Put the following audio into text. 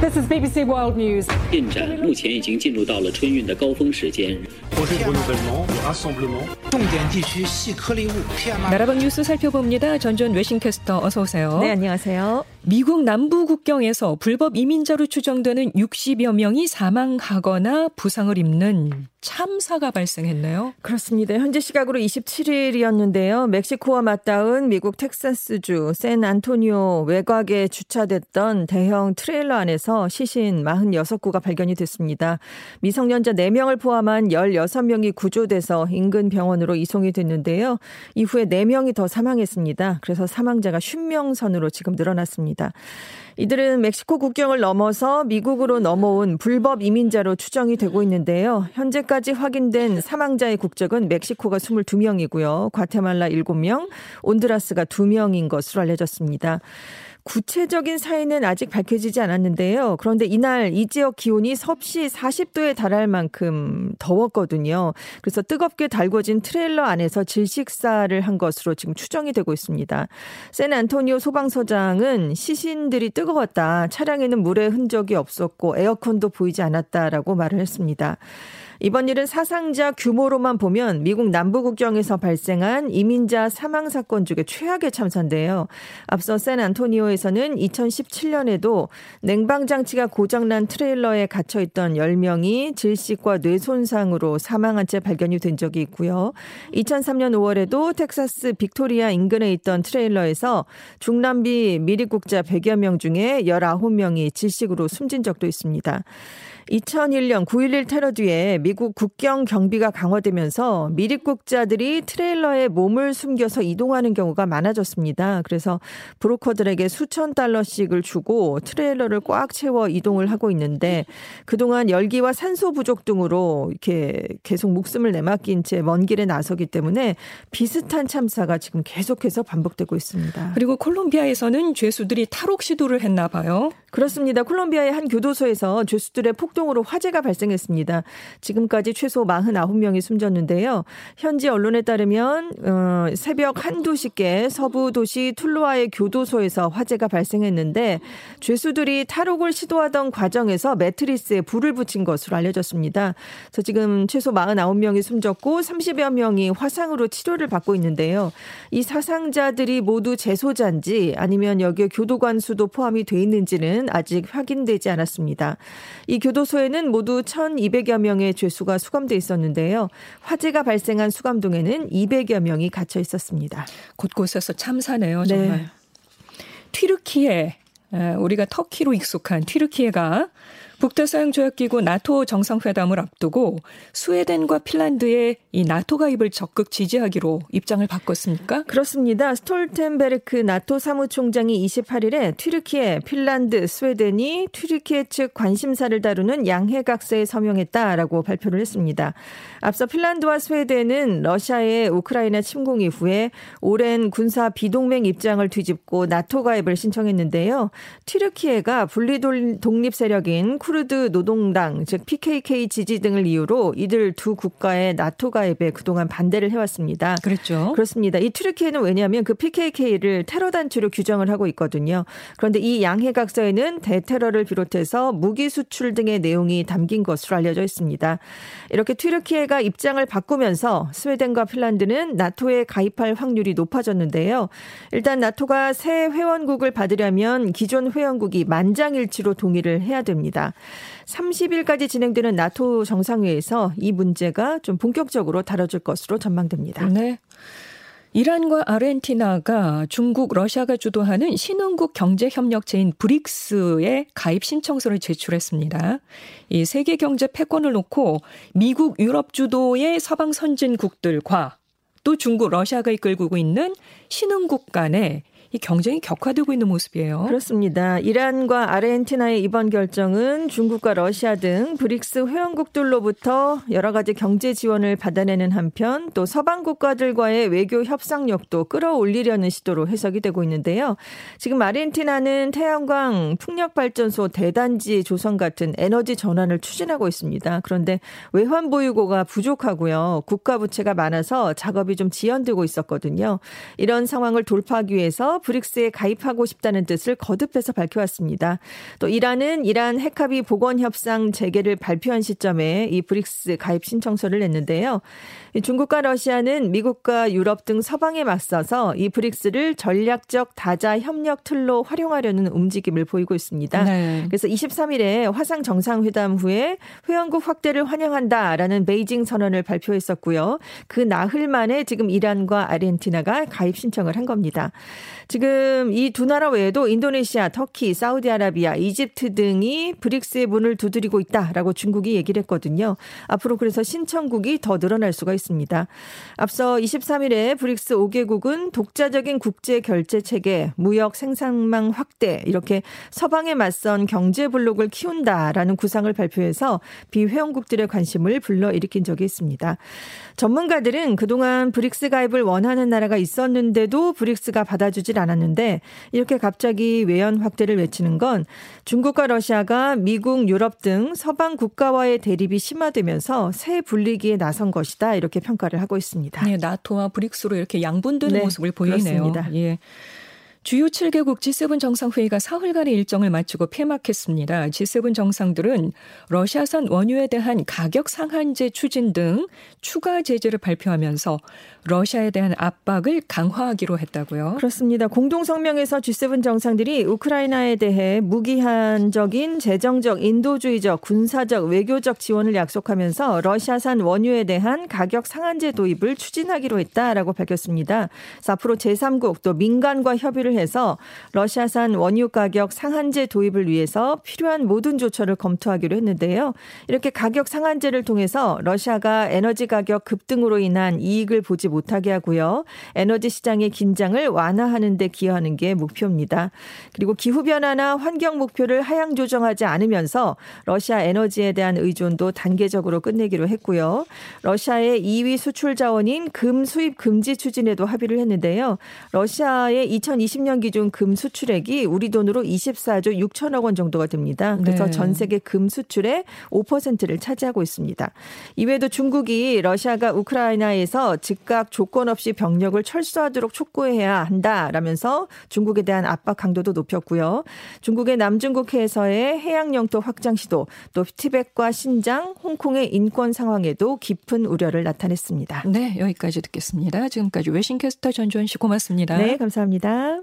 This is BBC World News. 进展目前已经进入到了春运的高峰时间。 重点地区细颗粒物 PM2.5 나라방 뉴스 살펴봅니다. 전전 외신캐스터 어서 오세요. 네, 안녕하세요. 미국 남부 국경에서 불법 이민자로 추정되는 60여 명이 사망하거나 부상을 입는 참사가 발생했네요. 그렇습니다. 현재 시각으로 27일이었는데요. 멕시코와 맞닿은 미국 텍사스주 샌 안토니오 외곽에 주차됐던 대형 트레일러 안에서 시신 46구가 발견이 됐습니다. 미성년자 4명을 포함한 16명이 구조돼서 인근 병원으로 이송이 됐는데요. 이후에 4명이 더 사망했습니다. 그래서 사망자가 10명 선으로 지금 늘어났습니다. 이들은 멕시코 국경을 넘어서 미국으로 넘어온 불법 이민자로 추정이 되고 있는데요. 현재까지 확인된 사망자의 국적은 멕시코가 22명이고요. 과테말라 7명, 온드라스가 2명인 것으로 알려졌습니다. 구체적인 사인은 아직 밝혀지지 않았는데요. 그런데 이날 이 지역 기온이 섭씨 40도에 달할 만큼 더웠거든요. 그래서 뜨겁게 달궈진 트레일러 안에서 질식사를 한 것으로 지금 추정이 되고 있습니다. 샌 안토니오 소방서장은 시신들이 뜨거웠다. 차량에는 물의 흔적이 없었고 에어컨도 보이지 않았다라고 말을 했습니다. 이번 일은 사상자 규모로만 보면 미국 남부 국경에서 발생한 이민자 사망 사건 중에 최악의 참사인데요. 앞서 샌 안토니오에서는 2017년에도 냉방 장치가 고장난 트레일러에 갇혀 있던 10명이 질식과 뇌 손상으로 사망한 채 발견이 된 적이 있고요. 2003년 5월에도 텍사스 빅토리아 인근에 있던 트레일러에서 중남미 밀입국자 100여 명 중에 19명이 질식으로 숨진 적도 있습니다. 2001년 9.11 테러 뒤에 미국 국경 경비가 강화되면서 밀입국자들이 트레일러에 몸을 숨겨서 이동하는 경우가 많아졌습니다. 그래서 브로커들에게 수천 달러씩을 주고 트레일러를 꽉 채워 이동을 하고 있는데 그동안 열기와 산소 부족 등으로 이렇게 계속 목숨을 내맡긴 채 먼 길에 나서기 때문에 비슷한 참사가 지금 계속해서 반복되고 있습니다. 그리고 콜롬비아에서는 죄수들이 탈옥 시도를 했나 봐요. 그렇습니다. 콜롬비아의 한 교도소에서 죄수들의 폭 동으로 화재가 발생했습니다. 지금까지 최소 49명이 숨졌는데요. 현지 언론에 따르면 어, 새벽 한두 시께 서부 도시 툴루아의 교도소에서 화재가 발생했는데 죄수들이 탈옥을 시도하던 과정에서 매트리스에 불을 붙인 것으로 알려졌습니다. 그래서 지금 최소 49명이 숨졌고 30여 명이 화상으로 치료를 받고 있는데요. 이 사상자들이 모두 재소자인지 아니면 여기에 교도관 수도 포함이 돼 있는지는 아직 확인되지 않았습니다. 이 교도소에는 모두 1,200여 명의 죄수가 수감돼 있었는데요. 화재가 발생한 수감동에는 200여 명이 갇혀 있었습니다. 곳곳에서 참사네요, 정말. 네. 튀르키예, 우리가 터키로 익숙한 튀르키예가 북대서양조약기구 나토 정상회담을 앞두고 스웨덴과 핀란드의 이 나토 가입을 적극 지지하기로 입장을 바꿨습니까? 그렇습니다. 스톨텐베르크 나토 사무총장이 28일에 튀르키예, 핀란드, 스웨덴이 튀르키예 측 관심사를 다루는 양해각서에 서명했다라고 발표를 했습니다. 앞서 핀란드와 스웨덴은 러시아의 우크라이나 침공 이후에 오랜 군사 비동맹 입장을 뒤집고 나토 가입을 신청했는데요. 튀르키예가 분리 독립 세력인 쿠르드 노동당 즉 PKK 지지 등을 이유로 이들 두 국가의 나토 가입에 그동안 반대를 해왔습니다. 그렇죠. 그렇습니다. 이 튀르키예는 왜냐하면 그 PKK를 테러 단체로 규정을 하고 있거든요. 그런데 이 양해각서에는 대테러를 비롯해서 무기 수출 등의 내용이 담긴 것으로 알려져 있습니다. 이렇게 튀르키예가 입장을 바꾸면서 스웨덴과 핀란드는 나토에 가입할 확률이 높아졌는데요. 일단 나토가 새 회원국을 받으려면 기존 회원국이 만장일치로 동의를 해야 됩니다. 30일까지 진행되는 나토 정상회에서 이 문제가 좀 본격적으로 다뤄질 것으로 전망됩니다. 네. 이란과 아르헨티나가 중국, 러시아가 주도하는 신흥국 경제협력체인 브릭스에 가입 신청서를 제출했습니다. 이 세계 경제 패권을 놓고 미국, 유럽 주도의 서방 선진국들과 또 중국, 러시아가 이끌고 있는 신흥국 간에 이 경쟁이 격화되고 있는 모습이에요. 그렇습니다. 이란과 아르헨티나의 이번 결정은 중국과 러시아 등 브릭스 회원국들로부터 여러 가지 경제 지원을 받아내는 한편 또 서방 국가들과의 외교 협상력도 끌어올리려는 시도로 해석이 되고 있는데요. 지금 아르헨티나는 태양광 풍력 발전소 대단지 조성 같은 에너지 전환을 추진하고 있습니다. 그런데 외환 보유고가 부족하고요. 국가 부채가 많아서 작업이 좀 지연되고 있었거든요. 이런 상황을 돌파하기 위해서 통해서 브릭스에 가입하고 싶다는 뜻을 거듭해서 밝혀왔습니다. 또 이란은 이란 핵합의 복원 협상 재개를 발표한 시점에 이 브릭스 가입 신청서를 냈는데요. 중국과 러시아는 미국과 유럽 등 서방에 맞서서 이 브릭스를 전략적 다자 협력 틀로 활용하려는 움직임을 보이고 있습니다. 네. 그래서 23일에 화상 정상회담 후에 회원국 확대를 환영한다라는 베이징 선언을 발표했었고요. 그 나흘 만에 지금 이란과 아르헨티나가 가입 신청을 한 겁니다. 지금 이 두 나라 외에도 인도네시아, 터키, 사우디아라비아, 이집트 등이 브릭스의 문을 두드리고 있다라고 중국이 얘기를 했거든요. 앞으로 그래서 신청국이 더 늘어날 수가 있습니다. 앞서 23일에 브릭스 5개국은 독자적인 국제 결제 체계, 무역 생산망 확대 이렇게 서방에 맞선 경제 블록을 키운다라는 구상을 발표해서 비회원국들의 관심을 불러일으킨 적이 있습니다. 전문가들은 그동안 브릭스 가입을 원하는 나라가 있었는데도 브릭스가 받아주질 않았는데 이렇게 갑자기 외연 확대를 외치는 건 중국과 러시아가 미국, 유럽 등 서방 국가와의 대립이 심화되면서 세 불리기에 나선 것이다 이렇게 평가를 하고 있습니다. 네, 나토와 브릭스로 이렇게 양분되는 네, 모습을 보이네요. 그렇습니다. 예. 주요 7개국 G7 정상회의가 사흘간의 일정을 마치고 폐막했습니다. G7 정상들은 러시아산 원유에 대한 가격 상한제 추진 등 추가 제재를 발표하면서 러시아에 대한 압박을 강화하기로 했다고요. 그렇습니다. 공동 성명에서 G7 정상들이 우크라이나에 대해 무기한적인 재정적, 인도주의적, 군사적, 외교적 지원을 약속하면서 러시아산 원유에 대한 가격 상한제 도입을 추진하기로 했다라고 밝혔습니다. 앞으로 제3국 또 민간과 협의를 해서 러시아산 원유 가격 상한제 도입을 위해서 필요한 모든 조처를 검토하기로 했는데요. 이렇게 가격 상한제를 통해서 러시아가 에너지 가격 급등으로 인한 이익을 보지 못하게 하고요. 에너지 시장의 긴장을 완화하는 데 기여하는 게 목표입니다. 그리고 기후 변화나 환경 목표를 하향 조정하지 않으면서 러시아 에너지에 대한 의존도 단계적으로 끝내기로 했고요. 러시아의 2위 수출 자원인 금 수입 금지 추진에도 합의를 했는데요. 러시아의 2020년 2010년 기준 금 수출액이 우리 돈으로 24조 6천억 원 정도가 됩니다. 그래서 네. 전 세계 금 수출의 5%를 차지하고 있습니다. 이외에도 중국이 러시아가 우크라이나에서 즉각 조건 없이 병력을 철수하도록 촉구해야 한다라면서 중국에 대한 압박 강도도 높였고요. 중국의 남중국해에서의 해양 영토 확장 시도 또 티벳과 신장, 홍콩의 인권 상황에도 깊은 우려를 나타냈습니다. 네, 여기까지 듣겠습니다. 지금까지 외신캐스터 전주원 씨 고맙습니다. 네, 감사합니다.